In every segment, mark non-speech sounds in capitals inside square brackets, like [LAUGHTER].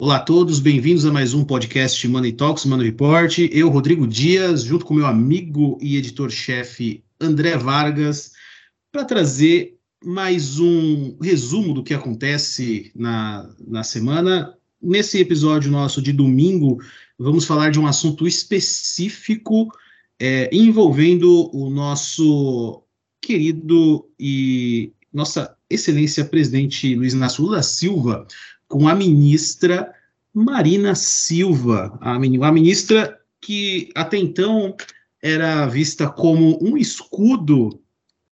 Olá a todos, bem-vindos a mais um podcast Money Talks, Money Report. Eu, Rodrigo Dias, junto com meu amigo e editor-chefe André Vargas, para trazer mais um resumo do que acontece na, na semana. Nesse episódio nosso de domingo, vamos falar de um assunto específico é, envolvendo o nosso querido e nossa excelência presidente Luiz Inácio Lula Silva, com a ministra Marina Silva, a, ministra que até então era vista como um escudo,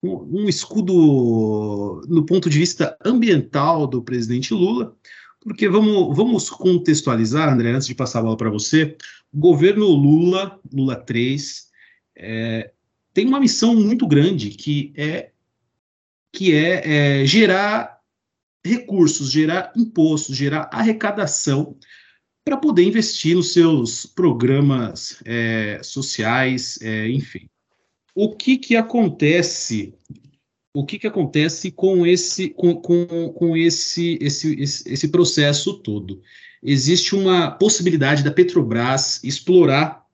um, um escudo no ponto de vista ambiental do presidente Lula, porque vamos, vamos contextualizar, André, antes de passar a bola para você, o governo Lula, Lula 3, é, tem uma missão muito grande que é que é, é gerar recursos, gerar impostos, gerar arrecadação para poder investir nos seus programas é, sociais, é, enfim. O que que acontece? O que que acontece com esse com, com, com esse, esse, esse, esse processo todo? Existe uma possibilidade da Petrobras explorar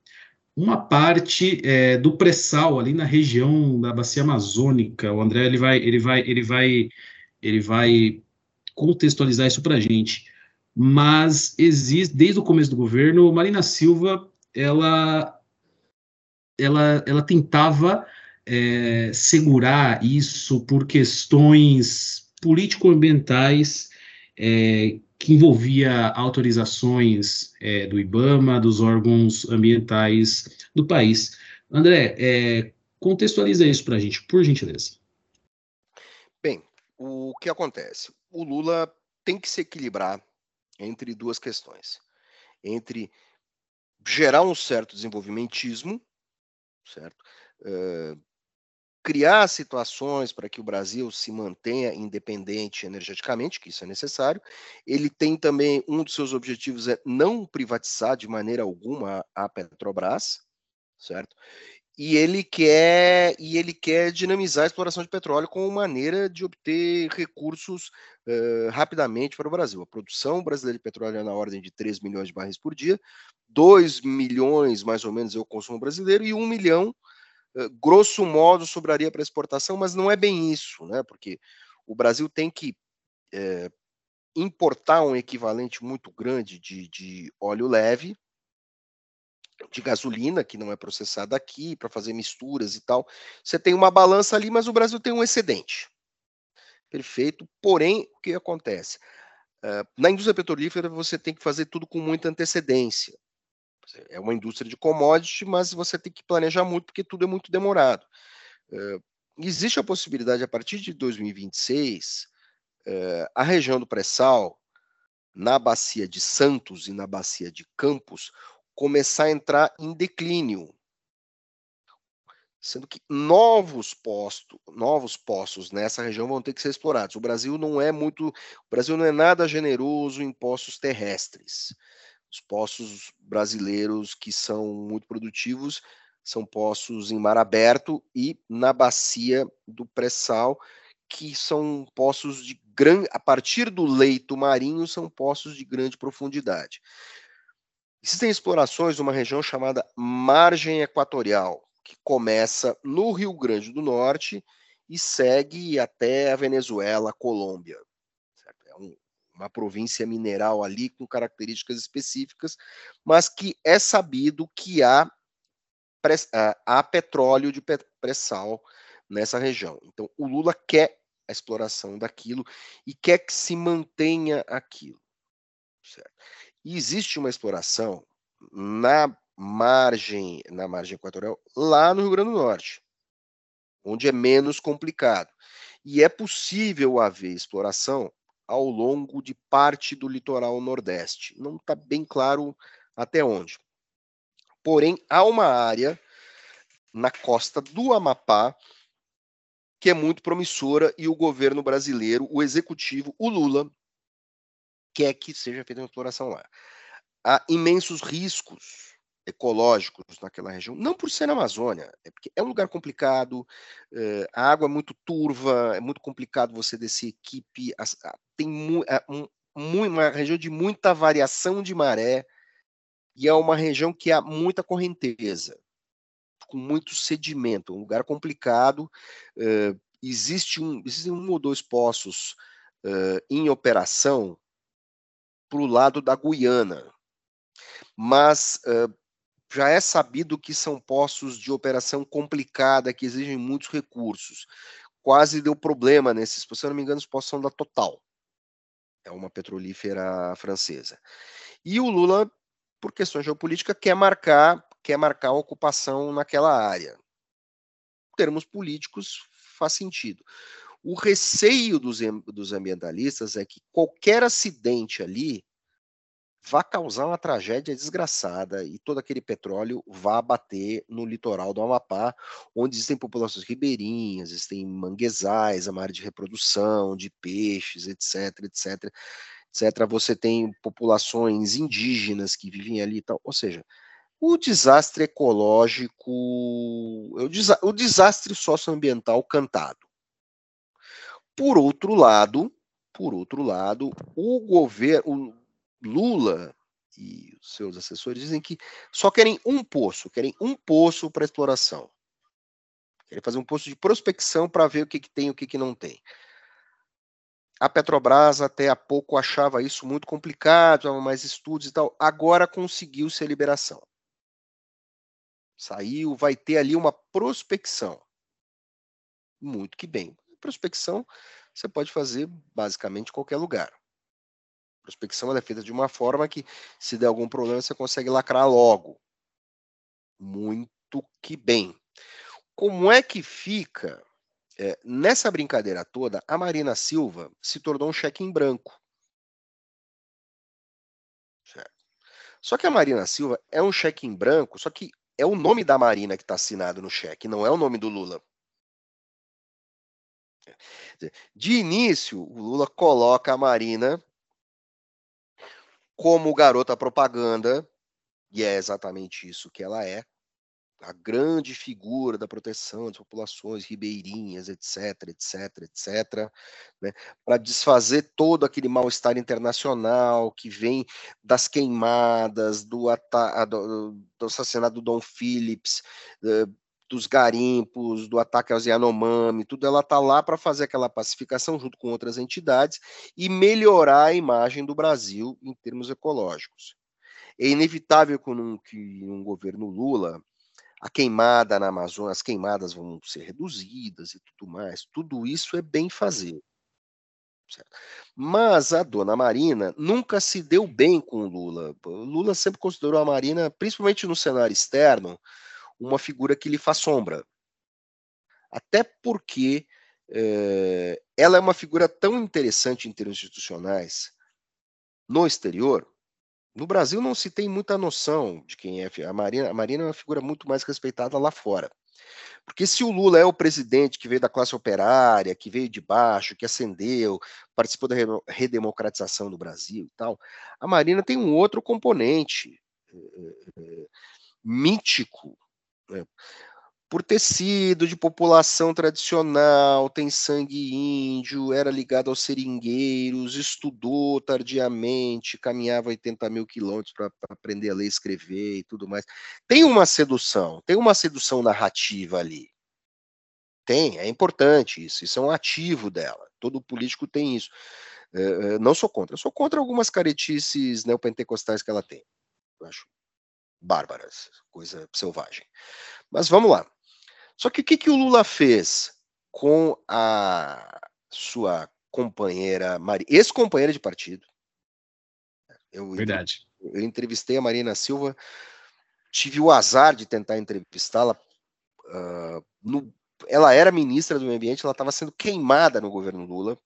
uma parte é, do pré-sal ali na região da bacia amazônica. O André ele vai ele vai ele vai ele vai contextualizar isso para a gente. Mas existe, desde o começo do governo, Marina Silva, ela, ela, ela tentava é, segurar isso por questões político-ambientais é, que envolvia autorizações é, do IBAMA, dos órgãos ambientais do país. André, é, contextualiza isso para a gente, por gentileza. Bem, o que acontece? O Lula tem que se equilibrar entre duas questões. Entre gerar um certo desenvolvimentismo, certo? Uh, criar situações para que o Brasil se mantenha independente energeticamente, que isso é necessário. Ele tem também um dos seus objetivos é não privatizar de maneira alguma a Petrobras, certo? E ele quer e ele quer dinamizar a exploração de petróleo como maneira de obter recursos uh, rapidamente para o Brasil. A produção brasileira de petróleo é na ordem de 3 milhões de barris por dia, 2 milhões mais ou menos é o consumo brasileiro e 1 milhão, uh, grosso modo, sobraria para exportação, mas não é bem isso, né? Porque o Brasil tem que uh, importar um equivalente muito grande de, de óleo leve, de gasolina que não é processada aqui para fazer misturas e tal. Você tem uma balança ali, mas o Brasil tem um excedente. Perfeito. Porém, o que acontece? Uh, na indústria petrolífera, você tem que fazer tudo com muita antecedência. É uma indústria de commodity, mas você tem que planejar muito, porque tudo é muito demorado. Uh, existe a possibilidade, a partir de 2026, uh, a região do pré-sal, na bacia de Santos e na bacia de Campos, começar a entrar em declínio. Sendo que novos postos, novos poços nessa região vão ter que ser explorados. O Brasil não é muito, o Brasil não é nada generoso em poços terrestres. Os poços brasileiros que são muito produtivos são poços em mar aberto e na bacia do pré-sal, que são poços de grande, a partir do leito marinho, são poços de grande profundidade. Existem explorações de uma região chamada margem equatorial, que começa no Rio Grande do Norte e segue até a Venezuela, Colômbia. É um, uma província mineral ali com características específicas, mas que é sabido que há, há petróleo de pré-sal nessa região. Então, o Lula quer a exploração daquilo e quer que se mantenha aquilo. Certo? E existe uma exploração na margem, na margem equatorial, lá no Rio Grande do Norte, onde é menos complicado. E é possível haver exploração ao longo de parte do litoral nordeste. Não está bem claro até onde. Porém, há uma área na costa do Amapá que é muito promissora e o governo brasileiro, o executivo, o Lula, quer que seja feita uma exploração lá. Há imensos riscos ecológicos naquela região, não por ser na Amazônia, é porque é um lugar complicado, eh, a água é muito turva, é muito complicado você descer equipe, tem um, uma região de muita variação de maré e é uma região que há muita correnteza, com muito sedimento, um lugar complicado. Uh, existe um, existem um ou dois poços uh, em operação para o lado da Guiana, mas uh, já é sabido que são poços de operação complicada, que exigem muitos recursos. Quase deu problema nesses, se eu não me engano, os poços são da Total. É uma petrolífera francesa. E o Lula, por questões geopolíticas, quer marcar, quer marcar a ocupação naquela área. Em termos políticos, faz sentido. O receio dos, dos ambientalistas é que qualquer acidente ali vá causar uma tragédia desgraçada e todo aquele petróleo vá bater no litoral do Amapá, onde existem populações ribeirinhas, existem manguezais, a área de reprodução de peixes, etc, etc, etc. Você tem populações indígenas que vivem ali e tal, ou seja, o desastre ecológico, o desastre socioambiental cantado. Por outro lado, por outro lado, o governo, Lula e os seus assessores dizem que só querem um poço, querem um poço para exploração. Querem fazer um poço de prospecção para ver o que, que tem e o que, que não tem. A Petrobras até há pouco achava isso muito complicado, mais estudos e tal. Agora conseguiu-se a liberação. Saiu, vai ter ali uma prospecção. Muito que bem. Prospecção você pode fazer basicamente em qualquer lugar prospecção é feita de uma forma que, se der algum problema, você consegue lacrar logo. Muito que bem. Como é que fica é, nessa brincadeira toda? A Marina Silva se tornou um cheque em branco. Só que a Marina Silva é um cheque em branco, só que é o nome da Marina que está assinado no cheque, não é o nome do Lula. De início, o Lula coloca a Marina como garota propaganda, e é exatamente isso que ela é, a grande figura da proteção das populações ribeirinhas, etc, etc, etc, né, para desfazer todo aquele mal-estar internacional que vem das queimadas, do, do, do assassinato do Dom Phillips, dos garimpos, do ataque aos Yanomami, tudo ela está lá para fazer aquela pacificação junto com outras entidades e melhorar a imagem do Brasil em termos ecológicos. É inevitável que um, que um governo Lula, a queimada na Amazônia, as queimadas vão ser reduzidas e tudo mais, tudo isso é bem fazer. Certo? Mas a dona Marina nunca se deu bem com o Lula. Lula sempre considerou a Marina, principalmente no cenário externo, uma figura que lhe faz sombra. Até porque é, ela é uma figura tão interessante em termos institucionais no exterior. No Brasil não se tem muita noção de quem é a Marina. A Marina é uma figura muito mais respeitada lá fora. Porque se o Lula é o presidente que veio da classe operária, que veio de baixo, que ascendeu, participou da redemocratização do Brasil e tal, a Marina tem um outro componente é, é, mítico né? Por ter sido de população tradicional, tem sangue índio, era ligado aos seringueiros, estudou tardiamente, caminhava 80 mil quilômetros para aprender a ler e escrever e tudo mais. Tem uma sedução, tem uma sedução narrativa ali. Tem, é importante isso, isso é um ativo dela. Todo político tem isso. É, não sou contra, sou contra algumas caretices neopentecostais que ela tem. Eu acho bárbaras, coisa selvagem. Mas vamos lá. Só que o que, que o Lula fez com a sua companheira, ex-companheira de partido? Eu, Verdade. Eu entrevistei a Marina Silva, tive o azar de tentar entrevistá-la. Uh, ela era ministra do Meio Ambiente, ela estava sendo queimada no governo Lula.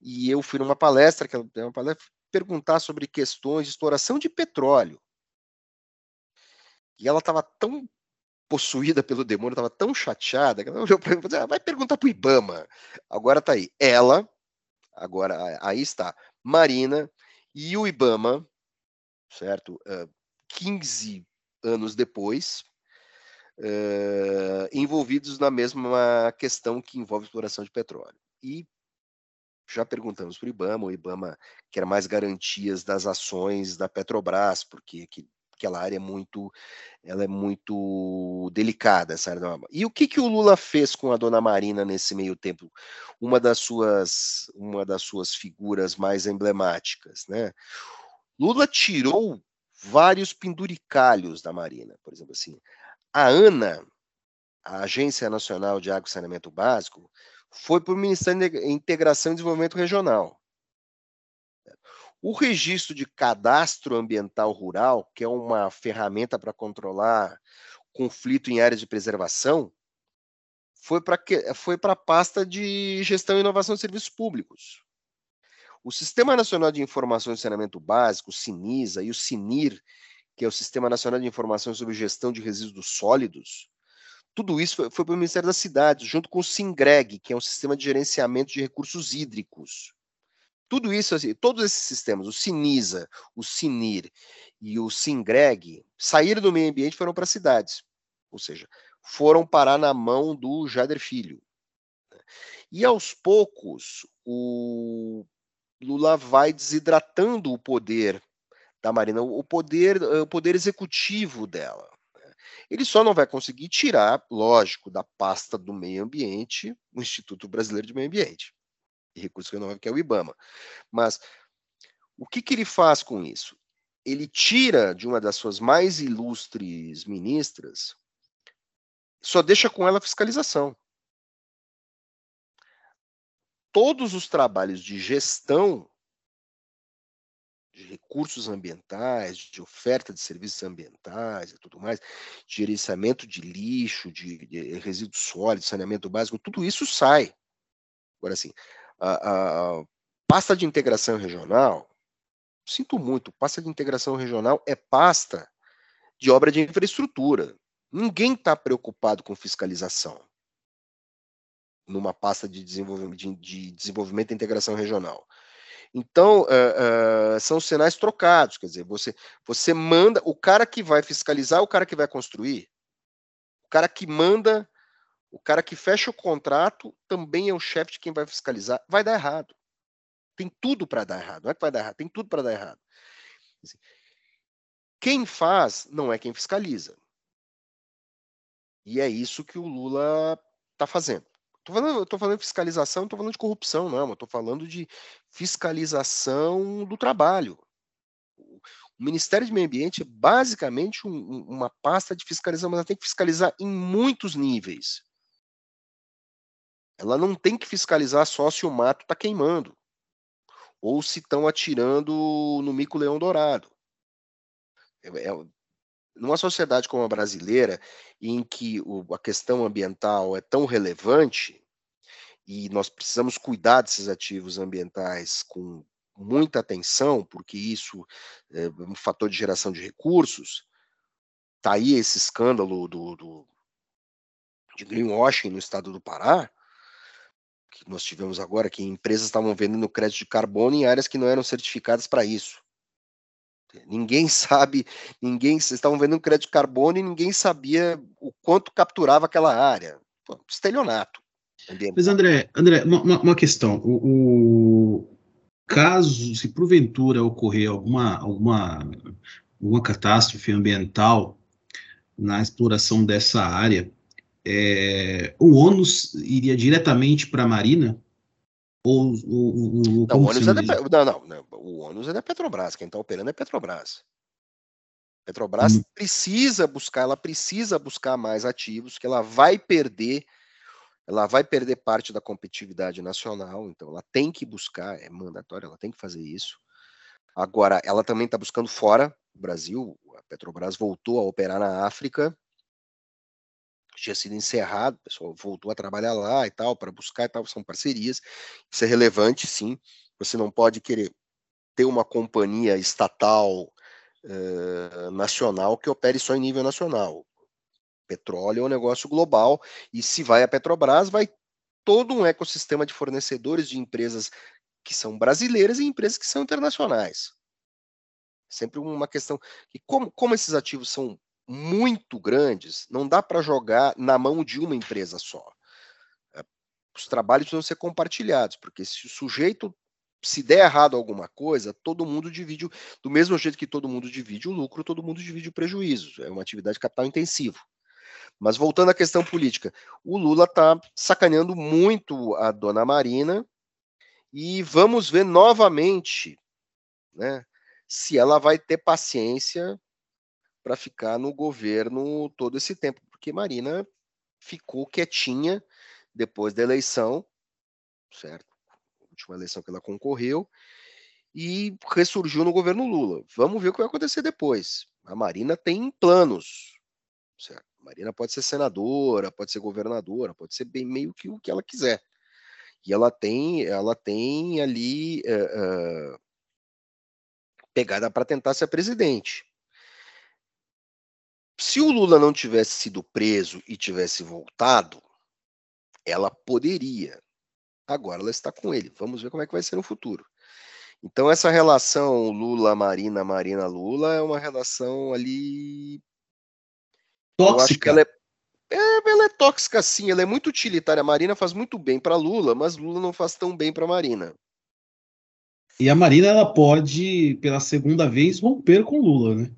E eu fui numa palestra, que é uma palestra, perguntar sobre questões de exploração de petróleo. E ela estava tão possuída pelo demônio, estava tão chateada que ela olhou para mim e falou: ah, vai perguntar para o Ibama. Agora tá aí. Ela, agora aí está, Marina e o Ibama, certo? Uh, 15 anos depois, uh, envolvidos na mesma questão que envolve exploração de petróleo. E já perguntamos para o IBAMA, o IBAMA quer mais garantias das ações da Petrobras, porque aquela área é muito, ela é muito delicada, essa área da... E o que, que o Lula fez com a dona Marina nesse meio tempo? Uma das suas, uma das suas figuras mais emblemáticas, né? Lula tirou vários penduricalhos da Marina, por exemplo assim. A ANA, a Agência Nacional de Água e Saneamento Básico, foi para o Ministério da Integração e Desenvolvimento Regional. O registro de cadastro ambiental rural, que é uma ferramenta para controlar conflito em áreas de preservação, foi para foi a pasta de gestão e inovação de serviços públicos. O Sistema Nacional de Informação e Saneamento Básico, o SINISA, e o SINIR, que é o Sistema Nacional de Informação sobre Gestão de Resíduos Sólidos, tudo isso foi, foi para o Ministério das Cidades, junto com o SINGREG, que é um sistema de gerenciamento de recursos hídricos. Tudo isso, assim, todos esses sistemas, o SINISA, o SINIR e o SINGREG, saíram do meio ambiente e foram para as cidades. Ou seja, foram parar na mão do Jader Filho. E aos poucos, o Lula vai desidratando o poder da Marina, o poder, o poder executivo dela. Né. Ele só não vai conseguir tirar, lógico, da pasta do meio ambiente o Instituto Brasileiro de Meio Ambiente Recursos Renováveis, que é o IBAMA. Mas o que, que ele faz com isso? Ele tira de uma das suas mais ilustres ministras, só deixa com ela a fiscalização todos os trabalhos de gestão de recursos ambientais, de oferta de serviços ambientais e tudo mais, gerenciamento de lixo, de, de resíduos sólidos, saneamento básico, tudo isso sai. Agora, assim, a, a pasta de integração regional, sinto muito, pasta de integração regional é pasta de obra de infraestrutura. Ninguém está preocupado com fiscalização numa pasta de desenvolvimento, de, de desenvolvimento e integração regional. Então, uh, uh, são sinais trocados, quer dizer, você, você manda o cara que vai fiscalizar, o cara que vai construir, o cara que manda, o cara que fecha o contrato também é o chefe de quem vai fiscalizar. Vai dar errado. Tem tudo para dar errado. Não é que vai dar errado, tem tudo para dar errado. Quem faz não é quem fiscaliza. E é isso que o Lula está fazendo. Tô falando, falando de fiscalização, não tô falando de corrupção, não. Tô falando de fiscalização do trabalho. O Ministério de Meio Ambiente é basicamente um, uma pasta de fiscalização, mas ela tem que fiscalizar em muitos níveis. Ela não tem que fiscalizar só se o mato está queimando ou se estão atirando no mico-leão dourado. É, é, numa sociedade como a brasileira, em que o, a questão ambiental é tão relevante, e nós precisamos cuidar desses ativos ambientais com muita atenção, porque isso é um fator de geração de recursos. Está aí esse escândalo do, do, de greenwashing no estado do Pará, que nós tivemos agora, que empresas estavam vendendo crédito de carbono em áreas que não eram certificadas para isso. Ninguém [LAUGHS] sabe, ninguém. Vocês estavam vendo um crédito de carbono e ninguém sabia o quanto capturava aquela área. Pô, estelionato. Mas, André, André uma, uma questão. O, o, caso, se porventura ocorrer alguma, alguma, alguma catástrofe ambiental na exploração dessa área, é, o ônus iria diretamente para a Marina? Ou, ou, ou não, o ônus é da, não, não, não, o ônus é da Petrobras, quem está operando é Petrobras. Petrobras hum. precisa buscar, ela precisa buscar mais ativos, que ela vai perder, ela vai perder parte da competitividade nacional, então ela tem que buscar, é mandatório, ela tem que fazer isso. Agora, ela também está buscando fora do Brasil, a Petrobras voltou a operar na África, tinha sido encerrado, o pessoal voltou a trabalhar lá e tal, para buscar e tal, são parcerias. Isso é relevante, sim. Você não pode querer ter uma companhia estatal uh, nacional que opere só em nível nacional. Petróleo é um negócio global e se vai a Petrobras, vai todo um ecossistema de fornecedores de empresas que são brasileiras e empresas que são internacionais. Sempre uma questão que como, como esses ativos são muito grandes, não dá para jogar na mão de uma empresa só. É, os trabalhos precisam ser compartilhados, porque se o sujeito se der errado alguma coisa, todo mundo divide, do mesmo jeito que todo mundo divide o lucro, todo mundo divide o prejuízo. É uma atividade de capital intensivo. Mas voltando à questão política, o Lula está sacaneando muito a dona Marina e vamos ver novamente né, se ela vai ter paciência para ficar no governo todo esse tempo, porque Marina ficou quietinha depois da eleição, certo? última eleição que ela concorreu, e ressurgiu no governo Lula. Vamos ver o que vai acontecer depois. A Marina tem planos, certo? A Marina pode ser senadora, pode ser governadora, pode ser bem meio que o que ela quiser. E ela tem, ela tem ali uh, uh, pegada para tentar ser presidente. Se o Lula não tivesse sido preso e tivesse voltado, ela poderia Agora ela está com ele. Vamos ver como é que vai ser no futuro. Então, essa relação Lula-Marina, Marina-Lula é uma relação ali. Tóxica. Eu acho que ela é... é... ela é tóxica, sim. Ela é muito utilitária. A Marina faz muito bem para Lula, mas Lula não faz tão bem para Marina. E a Marina, ela pode, pela segunda vez, romper com Lula, né?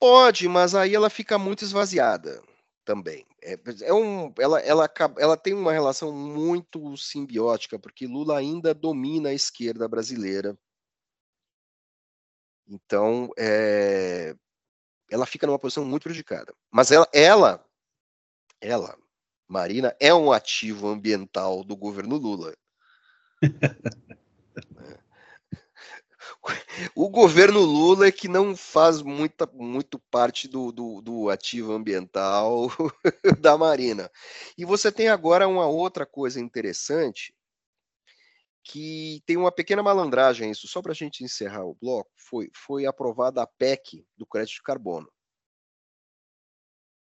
Pode, mas aí ela fica muito esvaziada também. É, é um, ela, ela, ela tem uma relação muito simbiótica, porque Lula ainda domina a esquerda brasileira. Então, é, ela fica numa posição muito prejudicada. Mas ela, ela, ela, Marina, é um ativo ambiental do governo Lula. [LAUGHS] O governo Lula é que não faz muita, muito parte do, do, do ativo ambiental [LAUGHS] da Marina. E você tem agora uma outra coisa interessante, que tem uma pequena malandragem isso, só para a gente encerrar o bloco, foi, foi aprovada a PEC do crédito de carbono.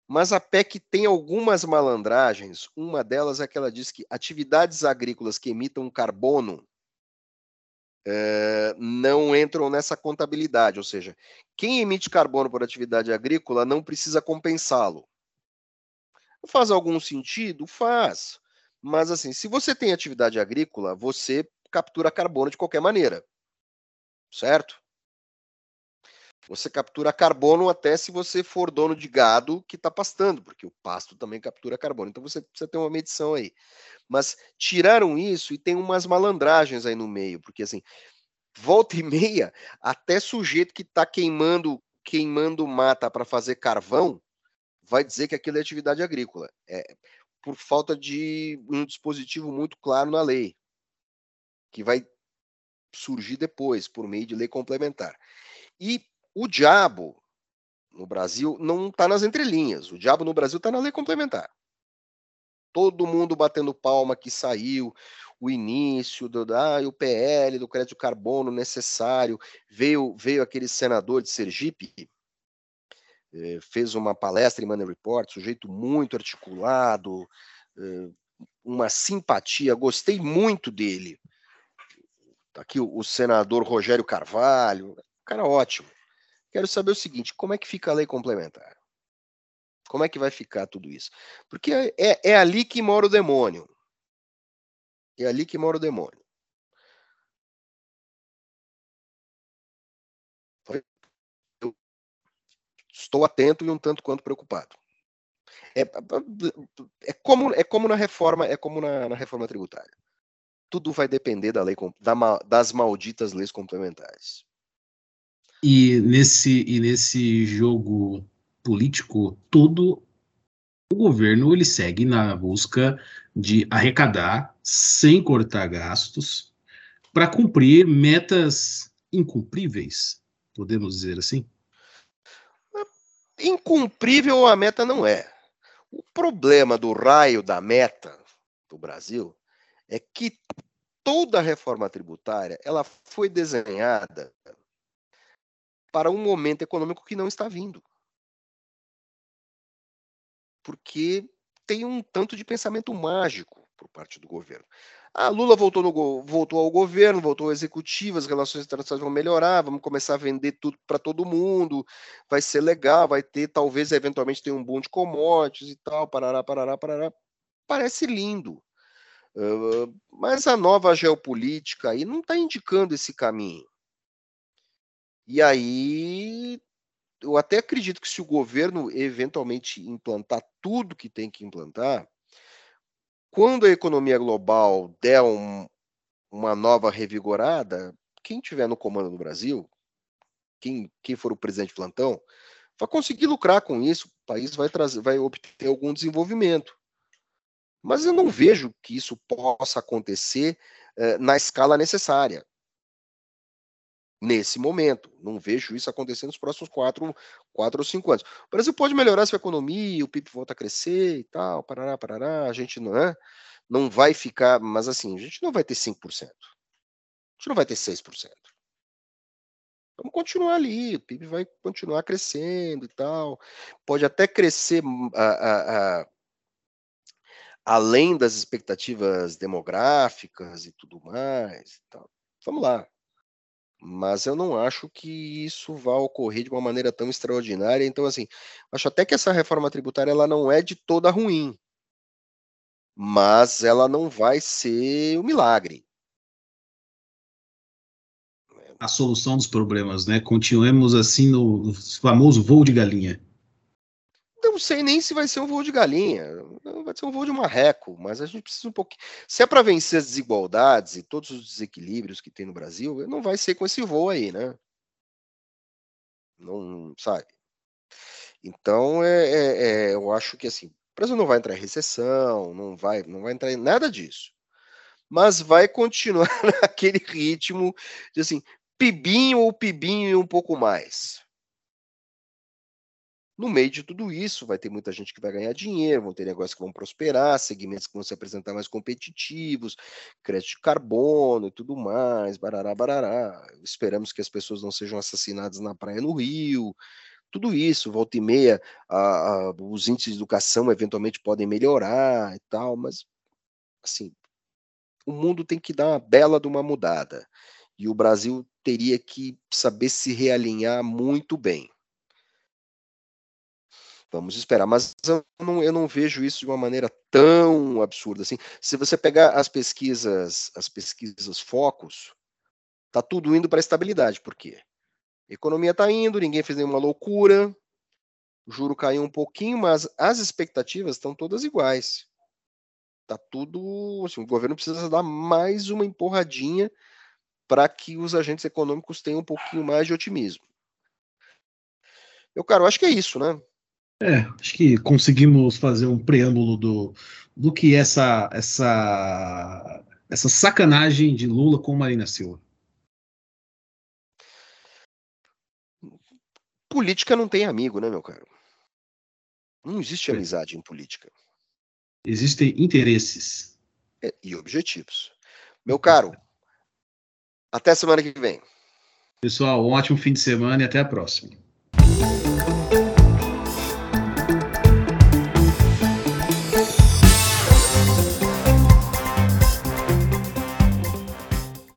Mas a PEC tem algumas malandragens, uma delas é que ela diz que atividades agrícolas que emitam carbono é, não entram nessa contabilidade, ou seja, quem emite carbono por atividade agrícola não precisa compensá-lo. Faz algum sentido? Faz. Mas assim, se você tem atividade agrícola, você captura carbono de qualquer maneira. Certo? Você captura carbono até se você for dono de gado que está pastando, porque o pasto também captura carbono. Então você precisa ter uma medição aí. Mas tiraram isso e tem umas malandragens aí no meio, porque assim, volta e meia, até sujeito que está queimando, queimando mata para fazer carvão, vai dizer que aquilo é atividade agrícola. É por falta de um dispositivo muito claro na lei, que vai surgir depois, por meio de lei complementar. E o diabo no Brasil não está nas entrelinhas. O diabo no Brasil está na lei complementar todo mundo batendo palma que saiu o início do ah, o PL do crédito carbono necessário, veio veio aquele senador de Sergipe, eh, fez uma palestra em Money Report, sujeito muito articulado, eh, uma simpatia, gostei muito dele. Tá aqui o senador Rogério Carvalho, cara ótimo. Quero saber o seguinte, como é que fica a lei complementar? Como é que vai ficar tudo isso? Porque é, é, é ali que mora o demônio. É ali que mora o demônio. Eu estou atento e um tanto quanto preocupado. É, é, como, é como na reforma, é como na, na reforma tributária. Tudo vai depender da lei, da, das malditas leis complementares. E nesse, e nesse jogo político, todo o governo ele segue na busca de arrecadar sem cortar gastos para cumprir metas incumpríveis, podemos dizer assim? Incumprível a meta não é. O problema do raio da meta do Brasil é que toda a reforma tributária ela foi desenhada para um momento econômico que não está vindo porque tem um tanto de pensamento mágico por parte do governo. Ah, Lula voltou, no, voltou ao governo, voltou ao executivo, as relações internacionais vão melhorar, vamos começar a vender tudo para todo mundo, vai ser legal, vai ter, talvez, eventualmente, ter um boom de commodities e tal, parará, parará, parará. parece lindo. Uh, mas a nova geopolítica aí não está indicando esse caminho. E aí, eu até acredito que se o governo eventualmente implantar tudo que tem que implantar, quando a economia global der um, uma nova revigorada, quem tiver no comando do Brasil, quem, quem for o presidente plantão, vai conseguir lucrar com isso, o país vai trazer, vai obter algum desenvolvimento. Mas eu não vejo que isso possa acontecer eh, na escala necessária nesse momento. Não vejo isso acontecer nos próximos quatro, quatro ou cinco anos. O Brasil pode melhorar sua economia, o PIB volta a crescer e tal, parará, parará, a gente não é, não vai ficar, mas assim, a gente não vai ter 5%. A gente não vai ter 6%. Vamos continuar ali, o PIB vai continuar crescendo e tal. Pode até crescer hum, a, a, a, além das expectativas demográficas e tudo mais. E tal. Vamos lá. Mas eu não acho que isso vá ocorrer de uma maneira tão extraordinária. Então, assim, acho até que essa reforma tributária ela não é de toda ruim, mas ela não vai ser um milagre. A solução dos problemas, né? Continuemos assim no famoso voo de galinha não sei nem se vai ser um voo de galinha, vai ser um voo de marreco, mas a gente precisa um pouquinho. Se é para vencer as desigualdades e todos os desequilíbrios que tem no Brasil, não vai ser com esse voo aí, né? Não sabe. Então, é, é, é, eu acho que assim, o Brasil não vai entrar em recessão, não vai, não vai entrar em nada disso. Mas vai continuar [LAUGHS] naquele ritmo de assim, pibinho ou pibinho e um pouco mais. No meio de tudo isso, vai ter muita gente que vai ganhar dinheiro, vão ter negócios que vão prosperar, segmentos que vão se apresentar mais competitivos, crédito de carbono e tudo mais, barará, barará. Esperamos que as pessoas não sejam assassinadas na praia no Rio. Tudo isso, volta e meia, a, a, os índices de educação eventualmente podem melhorar e tal, mas, assim, o mundo tem que dar uma bela de uma mudada. E o Brasil teria que saber se realinhar muito bem. Vamos esperar, mas eu não, eu não, vejo isso de uma maneira tão absurda assim. Se você pegar as pesquisas, as pesquisas focos, tá tudo indo para estabilidade. Por quê? Economia está indo, ninguém fez nenhuma loucura, o juro caiu um pouquinho, mas as expectativas estão todas iguais. Tá tudo, assim, o governo precisa dar mais uma empurradinha para que os agentes econômicos tenham um pouquinho mais de otimismo. Eu, cara, eu acho que é isso, né? É, acho que conseguimos fazer um preâmbulo do, do que essa, essa, essa sacanagem de Lula com Marina Silva. Política não tem amigo, né, meu caro? Não existe é. amizade em política. Existem interesses. É, e objetivos. Meu caro, até semana que vem. Pessoal, um ótimo fim de semana e até a próxima.